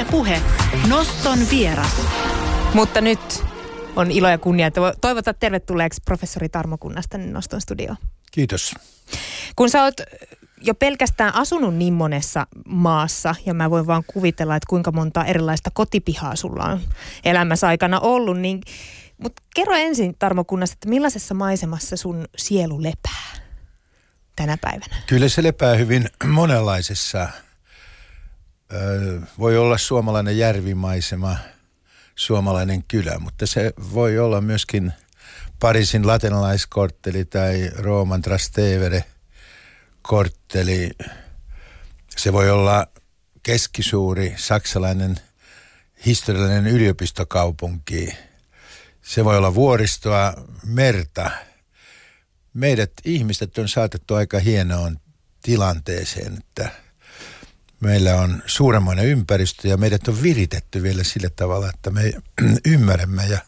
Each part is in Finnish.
Yle Puhe. Noston vieras. Mutta nyt on ilo ja kunnia, että toivotat tervetulleeksi professori Tarmo Kunnasta Noston studioon. Kiitos. Kun sä oot jo pelkästään asunut niin monessa maassa, ja mä voin vaan kuvitella, että kuinka monta erilaista kotipihaa sulla on elämässä aikana ollut, niin mutta kerro ensin Tarmo Kunnasta, että millaisessa maisemassa sun sielu lepää tänä päivänä? Kyllä se lepää hyvin monenlaisessa. Voi olla suomalainen järvimaisema, suomalainen kylä, mutta se voi olla myöskin Pariisin latinalaiskortteli tai Rooman Trastevere kortteli. Se voi olla keskisuuri saksalainen historiallinen yliopistokaupunki. Se voi olla vuoristoa, merta. Meidät ihmiset on saatettu aika hienoon tilanteeseen, että meillä on suuremmoinen ympäristö ja meidät on viritetty vielä sillä tavalla, että me ymmärrämme ja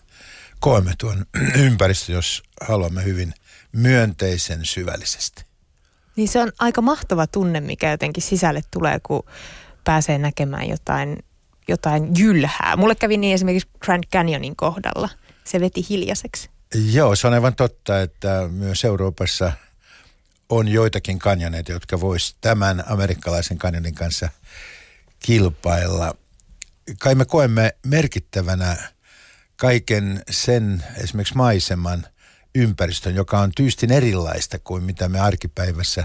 koemme tuon ympäristön, jos haluamme hyvin myönteisen syvällisesti. Niin se on aika mahtava tunne, mikä jotenkin sisälle tulee, kun pääsee näkemään jotain, jotain jylhää. Mulle kävi niin esimerkiksi Grand Canyonin kohdalla. Se veti hiljaiseksi. Joo, se on aivan totta, että myös Euroopassa on joitakin kanjoneita, jotka vois tämän amerikkalaisen kanjonin kanssa kilpailla. Kai me koemme merkittävänä kaiken sen esimerkiksi maiseman ympäristön, joka on tyystin erilaista kuin mitä me arkipäivässä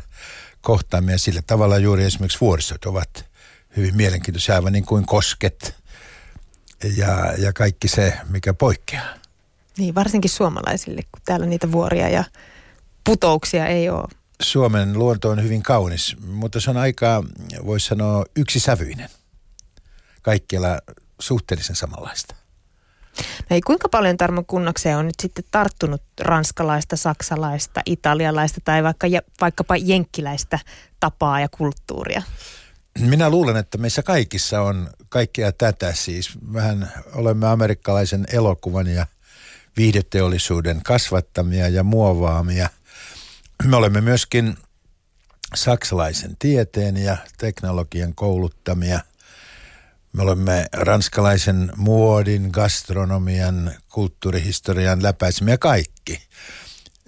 kohtaamme. Ja sillä tavalla juuri esimerkiksi vuoristot ovat hyvin mielenkiintoisia, aivan niin kuin kosket ja, ja kaikki se, mikä poikkeaa. Niin, varsinkin suomalaisille, kun täällä niitä vuoria ja putouksia ei ole. Suomen luonto on hyvin kaunis, mutta se on aika, voisi sanoa, yksisävyinen. Kaikkialla suhteellisen samanlaista. No ei kuinka paljon Tarmo Kunnakseen on nyt sitten tarttunut ranskalaista, saksalaista, italialaista tai vaikka, vaikkapa jenkkiläistä tapaa ja kulttuuria? Minä luulen, että meissä kaikissa on kaikkea tätä siis. Vähän olemme amerikkalaisen elokuvan ja viihdeteollisuuden kasvattamia ja muovaamia. Me olemme myöskin saksalaisen tieteen ja teknologian kouluttamia – me olemme ranskalaisen muodin, gastronomian, kulttuurihistorian läpäisemiä kaikki.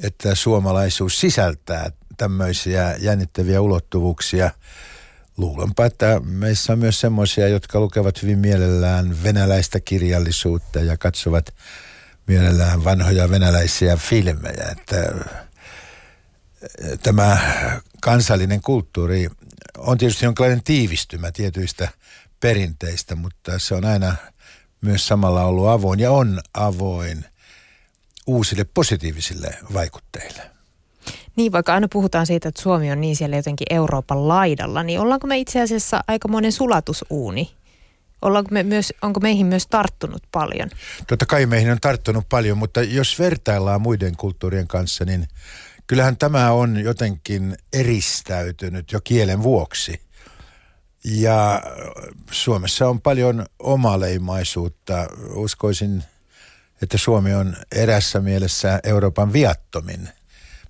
Että suomalaisuus sisältää tämmöisiä jännittäviä ulottuvuuksia. Luulenpa, että meissä on myös semmoisia, jotka lukevat hyvin mielellään venäläistä kirjallisuutta ja katsovat mielellään vanhoja venäläisiä filmejä. Että tämä kansallinen kulttuuri on tietysti jonkinlainen tiivistymä tietyistä perinteistä, mutta se on aina myös samalla ollut avoin ja on avoin uusille positiivisille vaikutteille. Niin, vaikka aina puhutaan siitä, että Suomi on niin siellä jotenkin Euroopan laidalla, niin ollaanko me itse asiassa aikamoinen sulatusuuni? Ollaanko me myös, onko meihin myös tarttunut paljon? Totta kai meihin on tarttunut paljon, mutta jos vertaillaan muiden kulttuurien kanssa, niin kyllähän tämä on jotenkin eristäytynyt jo kielen vuoksi – ja Suomessa on paljon omaleimaisuutta. Uskoisin, että Suomi on erässä mielessä Euroopan viattomin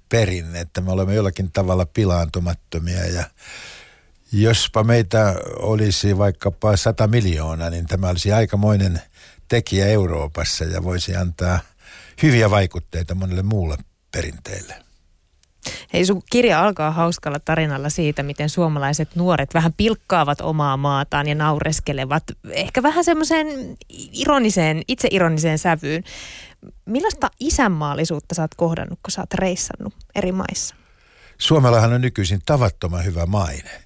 perinne, että me olemme jollakin tavalla pilaantumattomia ja jospa meitä olisi vaikkapa 100 miljoonaa, niin tämä olisi aikamoinen tekijä Euroopassa ja voisi antaa hyviä vaikutteita monelle muulle perinteelle. Hei, sun kirja alkaa hauskalla tarinalla siitä, miten suomalaiset nuoret vähän pilkkaavat omaa maataan ja naureskelevat ehkä vähän semmoiseen ironiseen, itse ironiseen sävyyn. Millaista isänmaallisuutta sä oot kohdannut, kun sä oot reissannut eri maissa? Suomellahan on nykyisin tavattoman hyvä maine.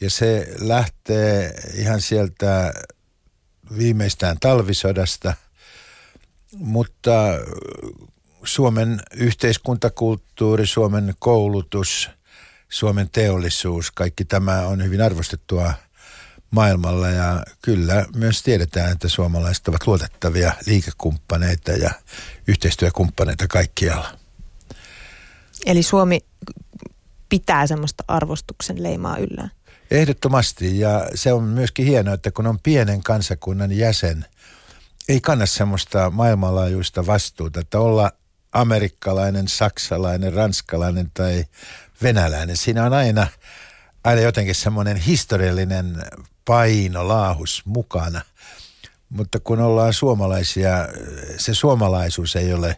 Ja se lähtee ihan sieltä viimeistään talvisodasta, mutta Suomen yhteiskuntakulttuuri, Suomen koulutus, Suomen teollisuus, kaikki tämä on hyvin arvostettua maailmalla ja kyllä myös tiedetään, että suomalaiset ovat luotettavia liikekumppaneita ja yhteistyökumppaneita kaikkialla. Eli Suomi pitää semmoista arvostuksen leimaa yllään? Ehdottomasti ja se on myöskin hienoa, että kun on pienen kansakunnan jäsen, ei kanna semmoista maailmanlaajuista vastuuta, että olla amerikkalainen, saksalainen, ranskalainen tai venäläinen. Siinä on aina, aina jotenkin semmoinen historiallinen paino, laahus mukana. Mutta kun ollaan suomalaisia, se suomalaisuus ei ole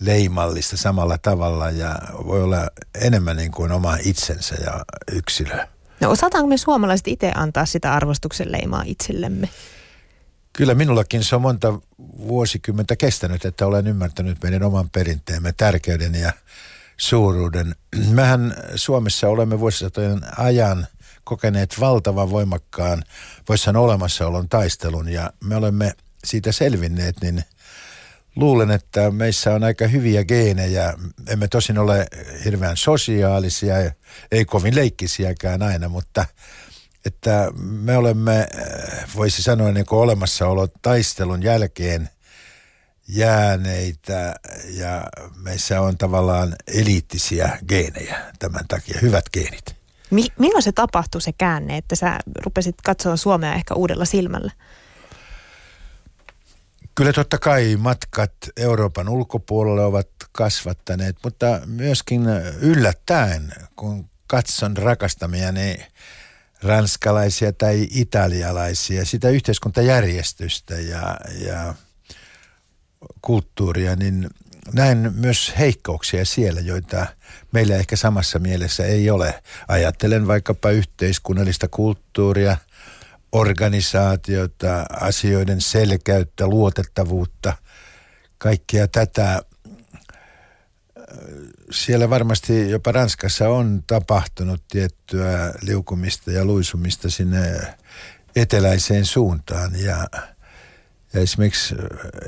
leimallista samalla tavalla ja voi olla enemmän niin kuin oma itsensä ja yksilö. No osataanko me suomalaiset itse antaa sitä arvostuksen leimaa itsellemme? Kyllä minullakin se on monta vuosikymmentä kestänyt, että olen ymmärtänyt meidän oman perinteemme tärkeyden ja suuruuden. Mehän Suomessa olemme vuosisatojen ajan kokeneet valtavan voimakkaan, voisi sanoa olemassaolon taistelun ja me olemme siitä selvinneet, niin luulen, että meissä on aika hyviä geenejä. Emme tosin ole hirveän sosiaalisia, ei kovin leikkisiäkään aina, mutta että me olemme, voisi sanoa niin kuin olemassaolo taistelun jälkeen jääneitä ja meissä on tavallaan eliittisiä geenejä tämän takia, hyvät geenit. Mi- milloin se tapahtui se käänne, että sä rupesit katsoa Suomea ehkä uudella silmällä? Kyllä totta kai matkat Euroopan ulkopuolelle ovat kasvattaneet, mutta myöskin yllättäen, kun katson rakastamia, niin ranskalaisia tai italialaisia, sitä yhteiskuntajärjestystä ja, ja kulttuuria, niin näen myös heikkouksia siellä, joita meillä ehkä samassa mielessä ei ole. Ajattelen vaikkapa yhteiskunnallista kulttuuria, organisaatiota, asioiden selkäyttä, luotettavuutta, kaikkea tätä. Siellä varmasti jopa Ranskassa on tapahtunut tiettyä liukumista ja luisumista sinne eteläiseen suuntaan ja, ja esimerkiksi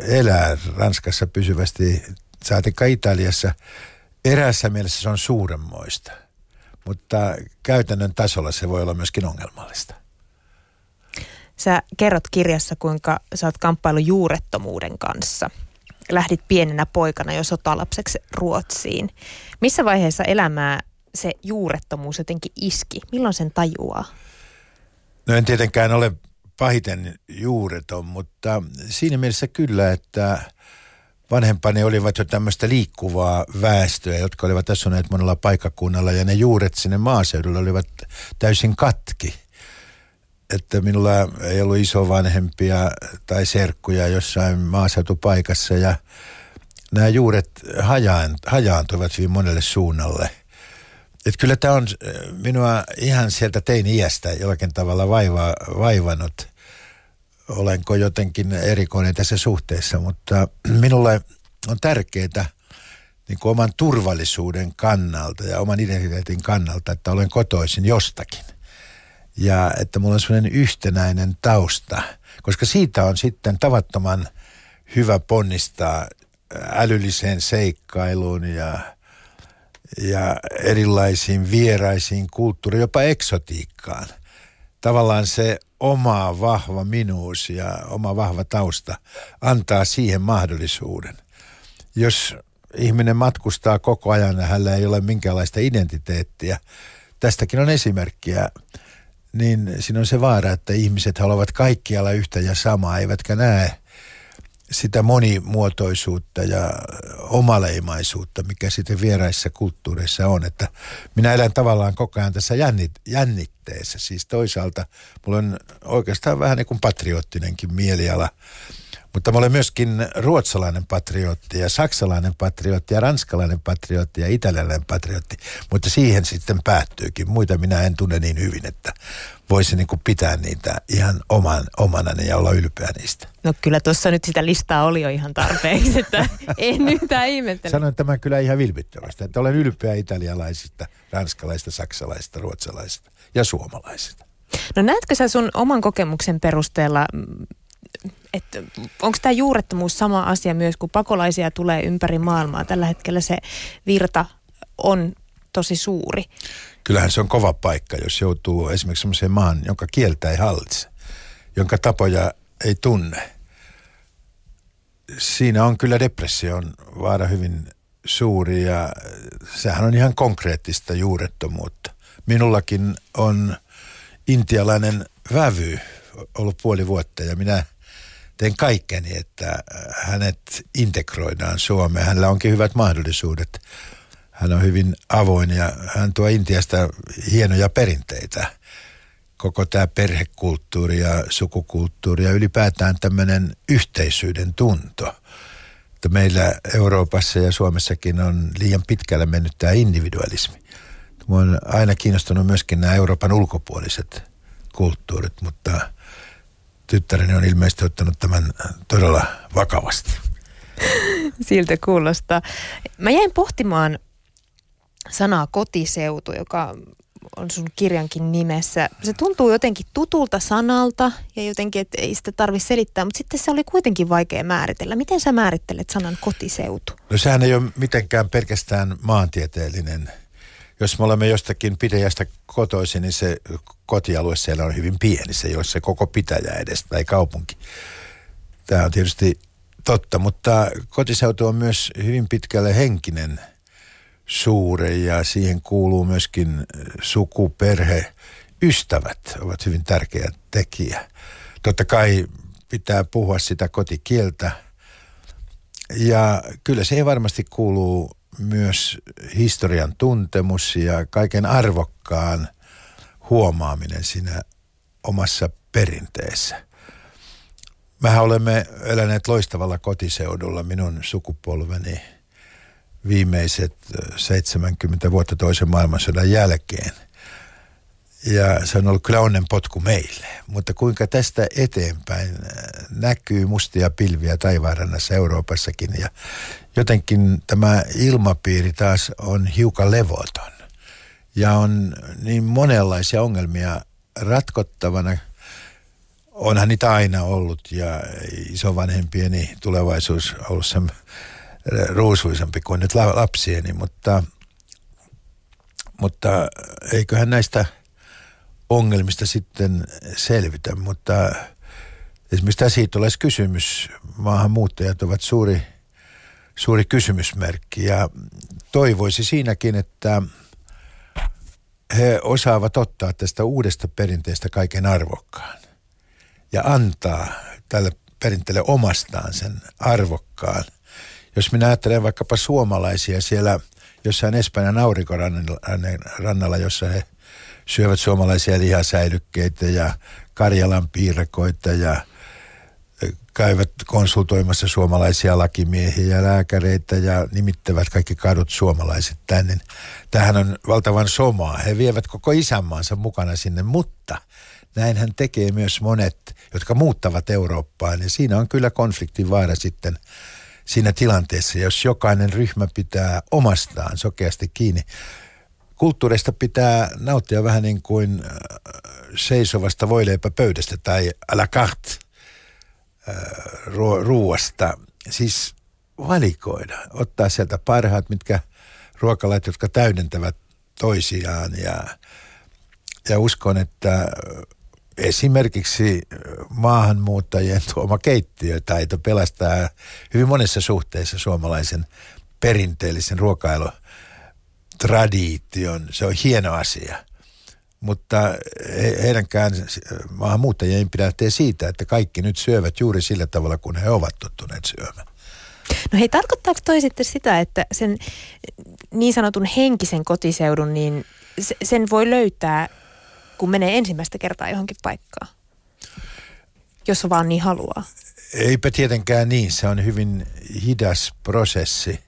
elää Ranskassa pysyvästi saatikka Italiassa, eräässä mielessä se on suuremmoista, mutta käytännön tasolla se voi olla myöskin ongelmallista. Sä kerrot kirjassa, kuinka sä oot kamppailu juurettomuuden kanssa. Lähdit pienenä poikana jo sotalapseksi Ruotsiin. Missä vaiheessa elämää se juurettomuus jotenkin iski? Milloin sen tajuaa? No en tietenkään ole pahiten juureton, mutta siinä mielessä kyllä, että vanhempani olivat jo tämmöistä liikkuvaa väestöä, jotka olivat asuneet monella paikakunnalla ja ne juuret sinne maaseudulle olivat täysin katki. Että minulla ei ollut isovanhempia tai serkkuja jossain maaseutupaikassa ja nämä juuret hajaantuivat hyvin monelle suunnalle. Että kyllä tämä on minua ihan sieltä teini-iästä jollakin tavalla vaiva, vaivannut – olenko jotenkin erikoinen tässä suhteessa, mutta minulle on tärkeää niin kuin oman turvallisuuden kannalta ja oman identiteetin kannalta, että olen kotoisin jostakin. Ja että mulla on sellainen yhtenäinen tausta, koska siitä on sitten tavattoman hyvä ponnistaa älylliseen seikkailuun ja, ja erilaisiin vieraisiin kulttuuriin, jopa eksotiikkaan. Tavallaan se oma vahva minuus ja oma vahva tausta antaa siihen mahdollisuuden. Jos ihminen matkustaa koko ajan ja hänellä ei ole minkäänlaista identiteettiä, tästäkin on esimerkkiä, niin siinä on se vaara, että ihmiset haluavat kaikkialla yhtä ja samaa, eivätkä näe sitä monimuotoisuutta ja omaleimaisuutta, mikä sitten vieraissa kulttuureissa on. Että minä elän tavallaan koko ajan tässä jännit, jännitteessä. Siis toisaalta mulla on oikeastaan vähän niin kuin patriottinenkin mieliala mutta mä olen myöskin ruotsalainen patriotti ja saksalainen patriotti ja ranskalainen patriotti ja italialainen patriotti. Mutta siihen sitten päättyykin. Muita minä en tunne niin hyvin, että voisin niin pitää niitä ihan oman, omanani ja olla ylpeä niistä. No kyllä tuossa nyt sitä listaa oli jo ihan tarpeeksi, että en yhtään ihmettele. Sanoin tämän kyllä ihan vilpittömästi, että olen ylpeä italialaisista, ranskalaisista, saksalaisista, ruotsalaisista ja suomalaisista. No näetkö sä sun oman kokemuksen perusteella että onko tämä juurettomuus sama asia myös, kun pakolaisia tulee ympäri maailmaa? Tällä hetkellä se virta on tosi suuri. Kyllähän se on kova paikka, jos joutuu esimerkiksi sellaiseen maan, jonka kieltä ei hallitse, jonka tapoja ei tunne. Siinä on kyllä depression vaara hyvin suuri ja sehän on ihan konkreettista juurettomuutta. Minullakin on intialainen vävy ollut puoli vuotta ja minä teen kaikkeni, että äh, hänet integroidaan Suomeen. Hänellä onkin hyvät mahdollisuudet. Hän on hyvin avoin ja hän tuo Intiasta hienoja perinteitä. koko tämä perhekulttuuri ja sukukulttuuri ja ylipäätään tämmöinen yhteisyyden tunto. Että meillä Euroopassa ja Suomessakin on liian pitkälle mennyt tämä individualismi. Mua on aina kiinnostunut myöskin nämä Euroopan ulkopuoliset kulttuurit, mutta tyttäreni on ilmeisesti ottanut tämän todella vakavasti. Siltä kuulostaa. Mä jäin pohtimaan sanaa kotiseutu, joka on sun kirjankin nimessä. Se tuntuu jotenkin tutulta sanalta ja jotenkin, että ei sitä tarvitse selittää, mutta sitten se oli kuitenkin vaikea määritellä. Miten sä määrittelet sanan kotiseutu? No sehän ei ole mitenkään pelkästään maantieteellinen. Jos me olemme jostakin pitäjästä kotoisin, niin se kotialue siellä on hyvin pieni. Se ei ole se koko pitäjä edes tai kaupunki. Tämä on tietysti totta, mutta kotiseutu on myös hyvin pitkälle henkinen – suure ja siihen kuuluu myöskin suku, perhe, ystävät ovat hyvin tärkeä tekijä. Totta kai pitää puhua sitä kotikieltä ja kyllä siihen varmasti kuuluu myös historian tuntemus ja kaiken arvokkaan huomaaminen siinä omassa perinteessä. Mehän olemme eläneet loistavalla kotiseudulla minun sukupolveni – viimeiset 70 vuotta toisen maailmansodan jälkeen. Ja se on ollut kyllä onnenpotku meille. Mutta kuinka tästä eteenpäin näkyy mustia pilviä taivaanrannassa Euroopassakin. Ja jotenkin tämä ilmapiiri taas on hiukan levoton. Ja on niin monenlaisia ongelmia ratkottavana. Onhan niitä aina ollut ja isovanhempieni tulevaisuus on ollut sen ruusuisempi kuin nyt lapsieni, mutta, mutta eiköhän näistä ongelmista sitten selvitä, mutta esimerkiksi tässä siitä olisi kysymys. Maahanmuuttajat ovat suuri, suuri kysymysmerkki ja toivoisi siinäkin, että he osaavat ottaa tästä uudesta perinteestä kaiken arvokkaan ja antaa tälle perinteelle omastaan sen arvokkaan – jos minä ajattelen vaikkapa suomalaisia siellä jossain Espanjan aurinkorannalla, jossa he syövät suomalaisia lihasäilykkeitä ja Karjalan piirakoita ja käyvät konsultoimassa suomalaisia lakimiehiä ja lääkäreitä ja nimittävät kaikki kadut suomalaiset tänne. Tähän on valtavan somaa. He vievät koko isänmaansa mukana sinne, mutta näin hän tekee myös monet, jotka muuttavat Eurooppaan. Ja siinä on kyllä konfliktin vaara sitten siinä tilanteessa, jos jokainen ryhmä pitää omastaan sokeasti kiinni. Kulttuurista pitää nauttia vähän niin kuin äh, seisovasta voileipäpöydästä tai à la carte äh, ruuasta. Siis valikoida, ottaa sieltä parhaat, mitkä ruokalait, jotka täydentävät toisiaan ja, ja uskon, että esimerkiksi maahanmuuttajien tuoma keittiötaito pelastaa hyvin monessa suhteessa suomalaisen perinteellisen ruokailutradiition. Se on hieno asia. Mutta he, heidänkään maahanmuuttajien pidä tehdä siitä, että kaikki nyt syövät juuri sillä tavalla, kun he ovat tottuneet syömään. No hei, tarkoittaako toi sitten sitä, että sen niin sanotun henkisen kotiseudun, niin sen voi löytää kun menee ensimmäistä kertaa johonkin paikkaan? Jos vaan niin haluaa. Eipä tietenkään niin. Se on hyvin hidas prosessi.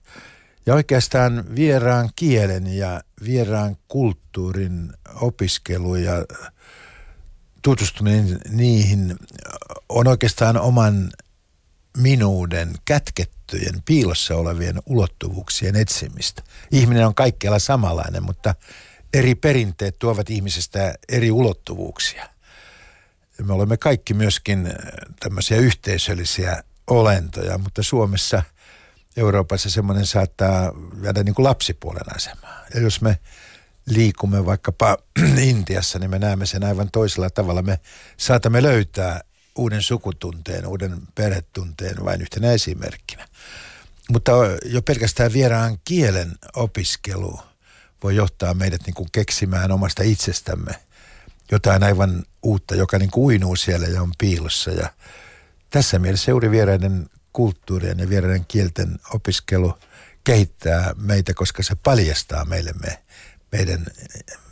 Ja oikeastaan vieraan kielen ja vieraan kulttuurin opiskelu ja tutustuminen niihin on oikeastaan oman minuuden kätkettyjen, piilossa olevien ulottuvuuksien etsimistä. Ihminen on kaikkialla samanlainen, mutta eri perinteet tuovat ihmisestä eri ulottuvuuksia. Me olemme kaikki myöskin tämmöisiä yhteisöllisiä olentoja, mutta Suomessa, Euroopassa semmoinen saattaa jäädä niin kuin lapsipuolen asemaa. Ja jos me liikumme vaikkapa Intiassa, niin me näemme sen aivan toisella tavalla. Me saatamme löytää uuden sukutunteen, uuden perhetunteen vain yhtenä esimerkkinä. Mutta jo pelkästään vieraan kielen opiskelu – voi johtaa meidät niin kuin keksimään omasta itsestämme jotain aivan uutta, joka niin kuin uinuu siellä ja on piilossa. Ja tässä mielessä juuri vieraiden kulttuurien ja vieraiden kielten opiskelu kehittää meitä, koska se paljastaa meille me, meidän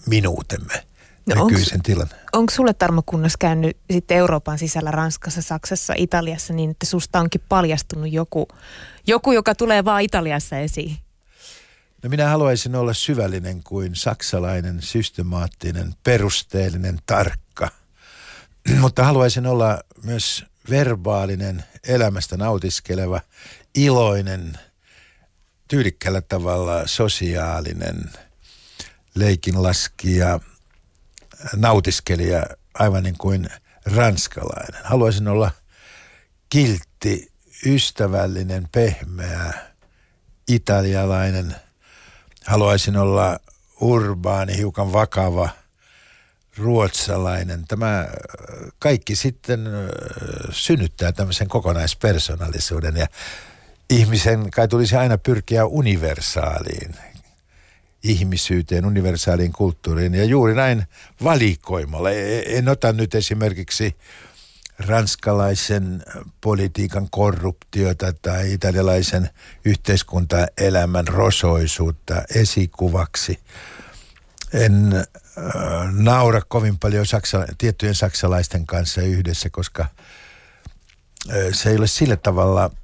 minuutemme no nykyisen tilan. Onko sulle Tarmo Kunnas käynyt sitten Euroopan sisällä Ranskassa, Saksassa, Italiassa niin, että susta onkin paljastunut joku, joku joka tulee vaan Italiassa esiin? No minä haluaisin olla syvällinen kuin saksalainen, systemaattinen, perusteellinen, tarkka. Mutta haluaisin olla myös verbaalinen, elämästä nautiskeleva, iloinen, tyylikkällä tavalla sosiaalinen, leikinlaskija, nautiskelija, aivan niin kuin ranskalainen. Haluaisin olla kiltti, ystävällinen, pehmeä, italialainen. Haluaisin olla urbaani, hiukan vakava, ruotsalainen. Tämä kaikki sitten synnyttää tämmöisen kokonaispersonallisuuden ja ihmisen kai tulisi aina pyrkiä universaaliin ihmisyyteen, universaaliin kulttuuriin ja juuri näin valikoimalla. E, e, en ota nyt esimerkiksi ranskalaisen politiikan korruptiota tai italialaisen yhteiskuntaelämän rosoisuutta esikuvaksi. En äh, naura kovin paljon saksa, tiettyjen saksalaisten kanssa yhdessä, koska äh, se ei ole sillä tavalla –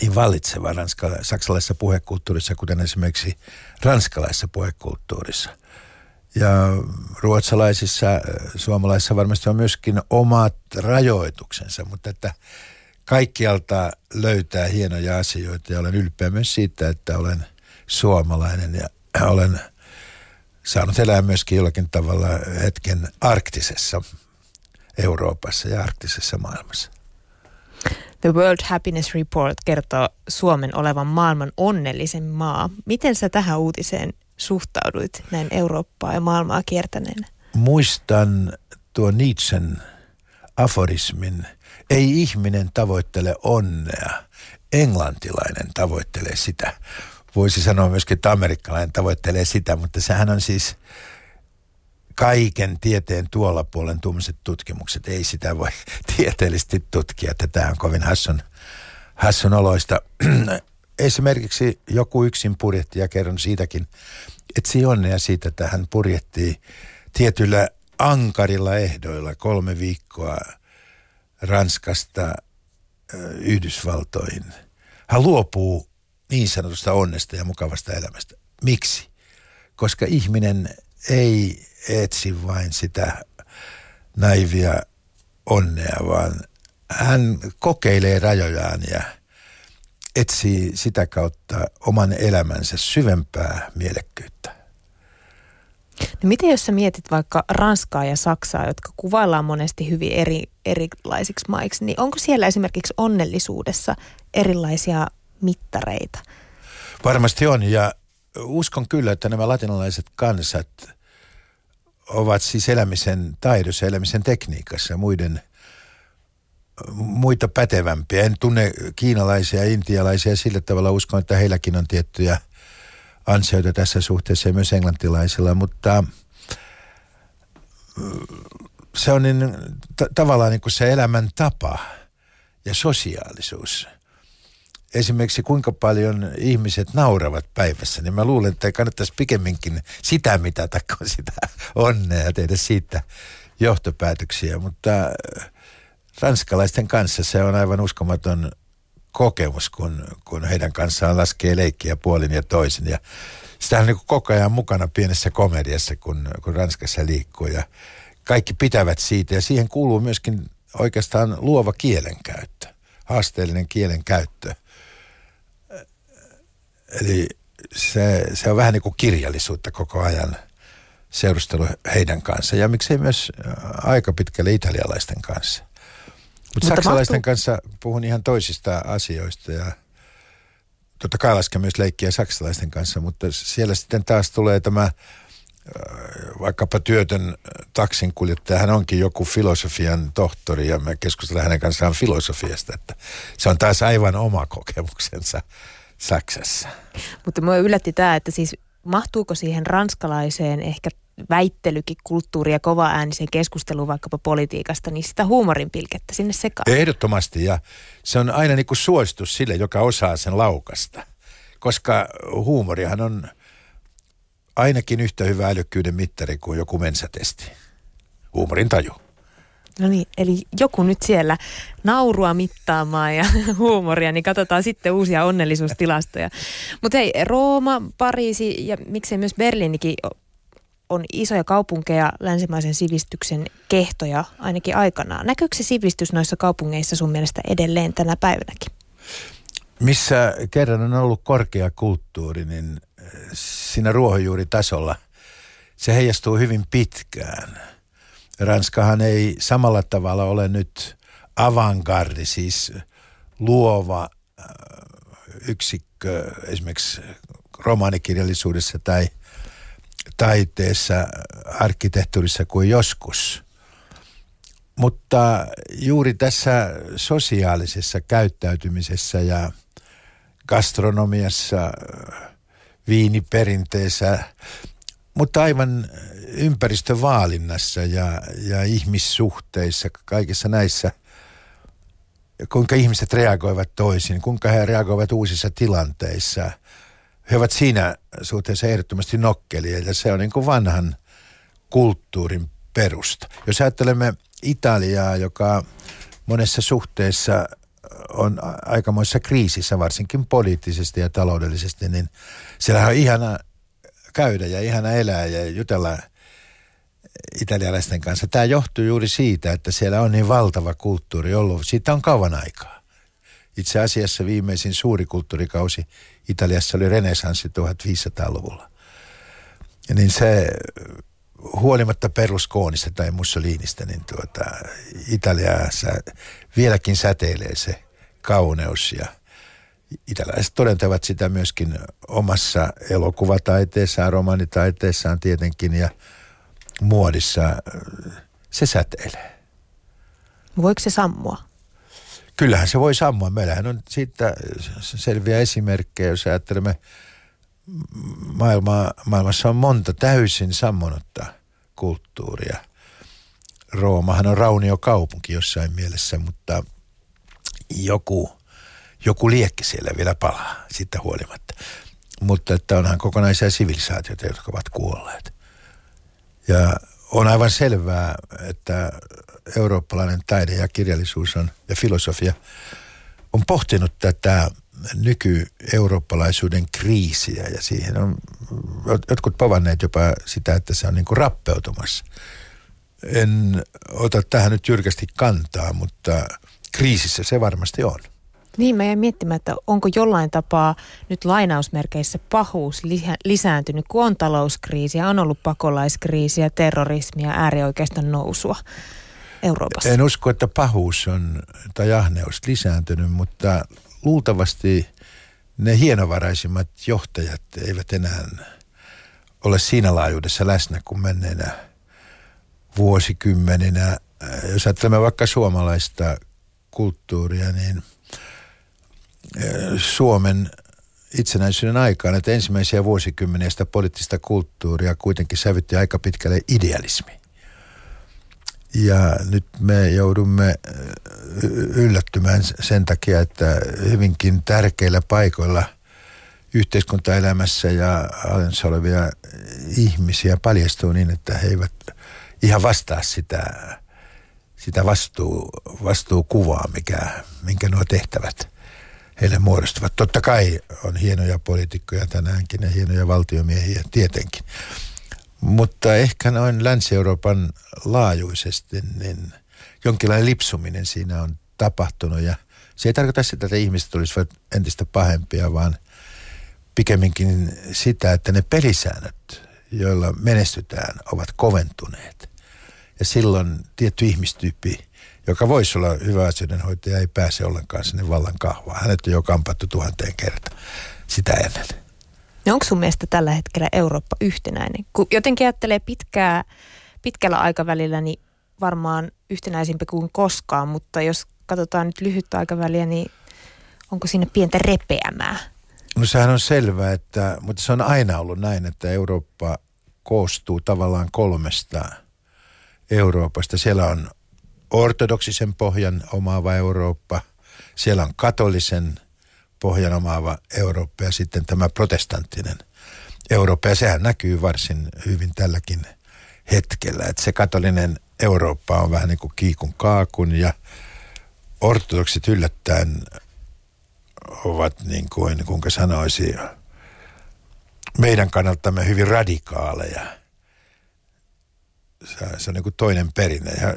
niin vallitseva ranskala, saksalaisessa puhekulttuurissa, kuten esimerkiksi ranskalaisessa puhekulttuurissa. Ja ruotsalaisissa, suomalaisissa varmasti on myöskin omat rajoituksensa, mutta että kaikkialta löytää hienoja asioita ja olen ylpeä myös siitä, että olen suomalainen ja olen saanut elää myöskin jollakin tavalla hetken arktisessa Euroopassa ja arktisessa maailmassa. The World Happiness Report kertoo Suomen olevan maailman onnellisen maa. Miten sä tähän uutiseen suhtauduit näin Eurooppaa ja maailmaa kiertäneenä? Muistan tuo Nietzschen aforismin, ei ihminen tavoittele onnea, englantilainen tavoittelee sitä. Voisi sanoa myöskin, että amerikkalainen tavoittelee sitä, mutta sehän on siis kaiken tieteen tuolla puolen tuommoiset tutkimukset, ei sitä voi tieteellisesti tutkia, että tämä on kovin hassun, hassun oloista. Esimerkiksi joku yksin purjetti ja kerron siitäkin, etsi onnea siitä, että hän purjehtii tietyillä ankarilla ehdoilla kolme viikkoa Ranskasta Yhdysvaltoihin. Hän luopuu niin sanotusta onnesta ja mukavasta elämästä. Miksi? Koska ihminen ei etsi vain sitä naivia onnea, vaan hän kokeilee rajojaan ja etsii sitä kautta oman elämänsä syvempää mielekkyyttä. No miten jos sä mietit vaikka Ranskaa ja Saksaa, jotka kuvaillaan monesti hyvin eri, erilaisiksi maiksi, niin onko siellä esimerkiksi onnellisuudessa erilaisia mittareita? Varmasti on ja uskon kyllä, että nämä latinalaiset kansat – ovat siis elämisen taidossa, elämisen tekniikassa muiden muita pätevämpiä. En tunne kiinalaisia ja intialaisia sillä tavalla uskon, että heilläkin on tiettyjä ansioita tässä suhteessa ja myös englantilaisilla, mutta se on niin, t- tavallaan niin kuin se elämän tapa ja sosiaalisuus – esimerkiksi kuinka paljon ihmiset nauravat päivässä, niin mä luulen, että kannattaisi pikemminkin sitä mitata kuin sitä onnea ja tehdä siitä johtopäätöksiä. Mutta äh, ranskalaisten kanssa se on aivan uskomaton kokemus, kun, kun heidän kanssaan laskee leikkiä puolin ja toisin. Ja sitä on niin koko ajan mukana pienessä komediassa, kun, kun Ranskassa liikkuu. Ja kaikki pitävät siitä ja siihen kuuluu myöskin oikeastaan luova kielenkäyttö, haasteellinen kielenkäyttö. Eli se, se on vähän niin kuin kirjallisuutta koko ajan seurustelu heidän kanssa. Ja miksei myös äh, aika pitkälle italialaisten kanssa. Mut Mutta saksalaisten mahtuu... kanssa puhun ihan toisista asioista ja totta kai lasken myös leikkiä saksalaisten kanssa, mutta siellä sitten taas tulee tämä äh, vaikkapa työtön taksinkuljettaja, hän onkin joku filosofian tohtori ja me keskustellaan hänen kanssaan filosofiasta, että se on taas aivan oma kokemuksensa Saksassa. Mutta minua yllätti tämä, että siis mahtuuko siihen ranskalaiseen ehkä väittelykin kulttuuri ja kova ääniseen keskusteluun vaikkapa politiikasta, niin sitä huumorin pilkettä sinne sekaan. Ehdottomasti ja se on aina niin kuin suositus sille, joka osaa sen laukasta. Koska huumorihan on ainakin yhtä hyvä älykkyyden mittari kuin joku mensatesti. Huumorin taju. No niin, eli joku nyt siellä naurua mittaamaan ja huumoria, niin katsotaan sitten uusia onnellisuustilastoja. Mutta hei, Rooma, Pariisi ja miksei myös Berliinikin on isoja kaupunkeja länsimaisen sivistyksen kehtoja ainakin aikanaan. Näkyykö se sivistys noissa kaupungeissa sun mielestä edelleen tänä päivänäkin? Missä kerran on ollut korkea kulttuuri, niin eh, siinä ruohonjuuritasolla se heijastuu hyvin pitkään. Ranskahan ei samalla tavalla ole nyt avantgardi, siis luova eh, yksikkö esimerkiksi romaanikirjallisuudessa tai – taiteessa, arkkitehtuurissa kuin joskus. Mutta juuri tässä sosiaalisessa käyttäytymisessä ja gastronomiassa, viiniperinteessä, mutta aivan ympäristövaalinnassa ja, ja ihmissuhteissa, kaikissa näissä, kuinka ihmiset reagoivat toisin, kuinka he reagoivat uusissa tilanteissa – he ovat siinä suhteessa ehdottomasti nokkelia ja se on niin kuin vanhan kulttuurin perusta. Jos ajattelemme Italiaa, joka monessa suhteessa on aikamoissa kriisissä, varsinkin poliittisesti ja taloudellisesti, niin siellä on ihana käydä ja ihana elää ja jutella italialaisten kanssa. Tämä johtuu juuri siitä, että siellä on niin valtava kulttuuri ollut. Siitä on kauan aikaa. Itse asiassa viimeisin suuri kulttuurikausi Italiassa oli renesanssi 1500-luvulla. Ja niin se huolimatta peruskoonista tai Mussolinista, niin tuota, Italiassa vieläkin säteilee se kauneus ja italialaiset todentavat sitä myöskin omassa elokuvataiteessaan, romanitaiteessaan tietenkin ja muodissa se säteilee. Voiko se sammua? Kyllähän se voi sammua. Meillähän on siitä selviä esimerkkejä, jos ajattelemme maailmaa, maailmassa on monta täysin sammonutta kulttuuria. Roomahan on rauniokaupunki jossain mielessä, mutta joku, joku liekki siellä vielä palaa siitä huolimatta. Mutta että onhan kokonaisia sivilisaatioita, jotka ovat kuolleet. Ja on aivan selvää, että eurooppalainen taide ja kirjallisuus on, ja filosofia on pohtinut tätä nyky-eurooppalaisuuden kriisiä ja siihen on jotkut povanneet jopa sitä, että se on niin kuin rappeutumassa. En ota tähän nyt jyrkästi kantaa, mutta kriisissä se varmasti on. Niin, mä jäin miettimään, että onko jollain tapaa nyt lainausmerkeissä pahuus lisääntynyt, kun on talouskriisiä, on ollut pakolaiskriisiä, terrorismia, äärioikeiston nousua. Euroopassa? En usko, että pahuus on tai ahneus lisääntynyt, mutta luultavasti ne hienovaraisimmat johtajat eivät enää ole siinä laajuudessa läsnä kuin menneenä vuosikymmeninä. Jos ajattelemme vaikka suomalaista kulttuuria, niin Suomen itsenäisyyden aikaan, että ensimmäisiä vuosikymmeniä sitä poliittista kulttuuria kuitenkin sävytti aika pitkälle idealismi. Ja nyt me joudumme yllättymään sen takia, että hyvinkin tärkeillä paikoilla yhteiskuntaelämässä ja alennossa olevia ihmisiä paljastuu niin, että he eivät ihan vastaa sitä, sitä vastuu, vastuukuvaa, mikä, minkä nuo tehtävät heille muodostuvat. Totta kai on hienoja poliitikkoja tänäänkin ja hienoja valtiomiehiä tietenkin. Mutta ehkä noin Länsi-Euroopan laajuisesti, niin jonkinlainen lipsuminen siinä on tapahtunut ja se ei tarkoita sitä, että ihmiset olisivat entistä pahempia, vaan pikemminkin sitä, että ne pelisäännöt, joilla menestytään, ovat koventuneet. Ja silloin tietty ihmistyyppi, joka voisi olla hyvä asioidenhoitaja, ei pääse ollenkaan sinne vallan kahvaan. Hänet on jo kampattu tuhanteen kertaa sitä ennen. No onko sun mielestä tällä hetkellä Eurooppa yhtenäinen? Kun jotenkin ajattelee pitkää, pitkällä aikavälillä, niin varmaan yhtenäisempi kuin koskaan, mutta jos katsotaan nyt lyhyttä aikaväliä, niin onko siinä pientä repeämää? No sehän on selvää, että, mutta se on aina ollut näin, että Eurooppa koostuu tavallaan kolmesta Euroopasta. Siellä on ortodoksisen pohjan omaava Eurooppa, siellä on katolisen pohjan omaava Eurooppa ja sitten tämä protestanttinen Eurooppa. Ja sehän näkyy varsin hyvin tälläkin hetkellä. Että se katolinen Eurooppa on vähän niin kuin kiikun kaakun ja ortodoksit yllättäen ovat niin kuin, kuinka sanoisi, meidän kannaltamme hyvin radikaaleja. Se, se on niin kuin toinen perinne ja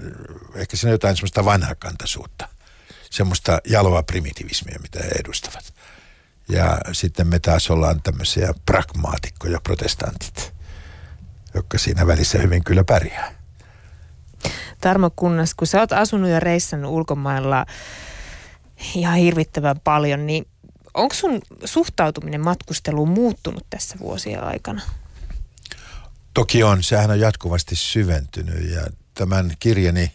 ehkä siinä on jotain semmoista vanhakantaisuutta, semmoista jaloa primitivismia, mitä he edustavat. Ja sitten me taas ollaan tämmöisiä pragmaatikkoja, protestantit, jotka siinä välissä hyvin kyllä pärjää. Tarmo Kunnas, kun sä oot asunut ja reissannut ulkomailla ihan hirvittävän paljon, niin onko sun suhtautuminen matkusteluun muuttunut tässä vuosien aikana? Toki on, sehän on jatkuvasti syventynyt ja tämän kirjani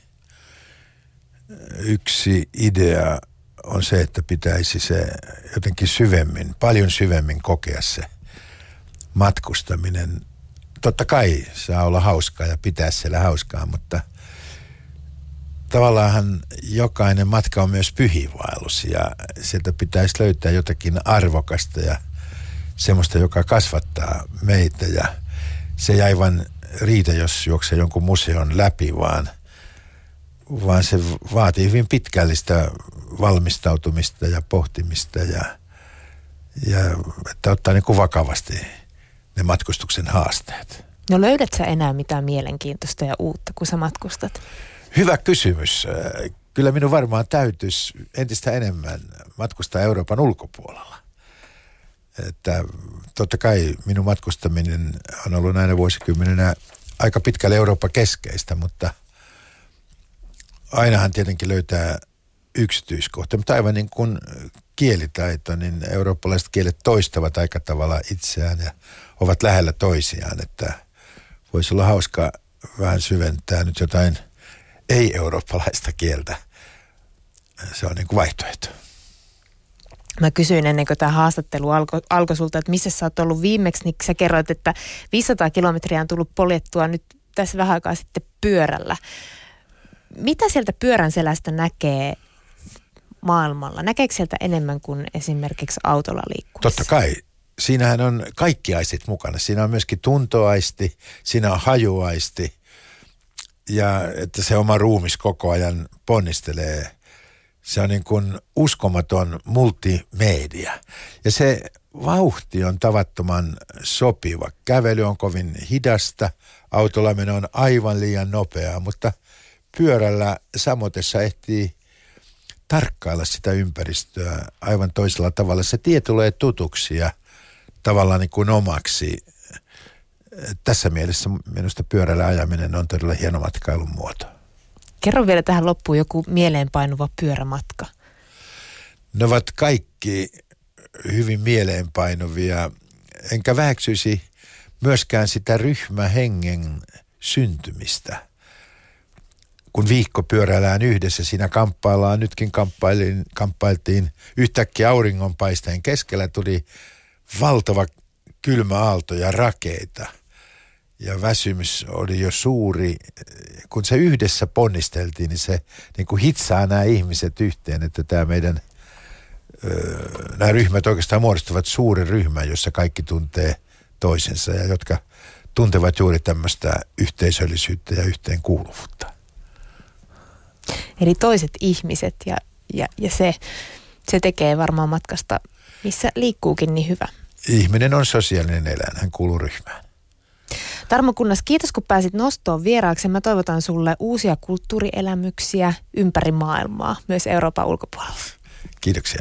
yksi idea on se, että pitäisi se jotenkin syvemmin, paljon syvemmin kokea se matkustaminen. Totta kai saa olla hauskaa ja pitää siellä hauskaa, mutta tavallaan jokainen matka on myös pyhiinvaellus ja sieltä pitäisi löytää jotakin arvokasta ja semmoista, joka kasvattaa meitä ja se ei aivan riitä, jos juoksee jonkun museon läpi, vaan, vaan se vaatii hyvin pitkällistä valmistautumista ja pohtimista ja, ja että ottaa niin kuin vakavasti ne matkustuksen haasteet. No löydät sä enää mitään mielenkiintoista ja uutta, kun sä matkustat? Hyvä kysymys. Kyllä minun varmaan täytyisi entistä enemmän matkustaa Euroopan ulkopuolella. Että totta kai minun matkustaminen on ollut näinä vuosikymmeninä aika pitkälle Eurooppa-keskeistä, mutta ainahan tietenkin löytää yksityiskohtia. Mutta aivan niin kuin kielitaito, niin eurooppalaiset kielet toistavat aika tavalla itseään ja ovat lähellä toisiaan, että voisi olla hauska vähän syventää nyt jotain – ei-eurooppalaista kieltä. Se on niin kuin vaihtoehto. Mä kysyin ennen kuin tämä haastattelu alkoi alko sulta, että missä sä oot ollut viimeksi, niin sä kerroit, että 500 kilometriä on tullut poljettua nyt tässä vähän aikaa sitten pyörällä. Mitä sieltä pyörän selästä näkee maailmalla? Näkeekö sieltä enemmän kuin esimerkiksi autolla liikkuessa? Totta kai. Siinähän on kaikki aistit mukana. Siinä on myöskin tuntoaisti, siinä on hajuaisti, ja että se oma ruumis koko ajan ponnistelee. Se on niin kuin uskomaton multimedia. Ja se vauhti on tavattoman sopiva. Kävely on kovin hidasta, autolla meno on aivan liian nopeaa, mutta pyörällä samotessa ehtii tarkkailla sitä ympäristöä aivan toisella tavalla. Se tie tulee tutuksi ja tavallaan niin kuin omaksi tässä mielessä minusta pyörällä ajaminen on todella hieno matkailun muoto. Kerro vielä tähän loppuun joku mieleenpainuva pyörämatka. Ne ovat kaikki hyvin mieleenpainuvia, enkä väheksyisi myöskään sitä ryhmähengen syntymistä. Kun viikko pyöräillään yhdessä, siinä kamppaillaan, nytkin kamppailtiin yhtäkkiä auringonpaisteen keskellä tuli valtava kylmä aalto ja rakeita – ja väsymys oli jo suuri. Kun se yhdessä ponnisteltiin, niin se niin kuin hitsaa nämä ihmiset yhteen, että tämä meidän, nämä ryhmät oikeastaan muodostavat suuren ryhmän, jossa kaikki tuntee toisensa ja jotka tuntevat juuri tämmöistä yhteisöllisyyttä ja yhteenkuuluvuutta. Eli toiset ihmiset ja, ja, ja se, se tekee varmaan matkasta, missä liikkuukin niin hyvä. Ihminen on sosiaalinen eläin, hän kuuluu ryhmään. Tarmo Kunnas, kiitos kun pääsit nostoon vieraaksi. Mä toivotan sulle uusia kulttuurielämyksiä ympäri maailmaa, myös Euroopan ulkopuolella. Kiitoksia.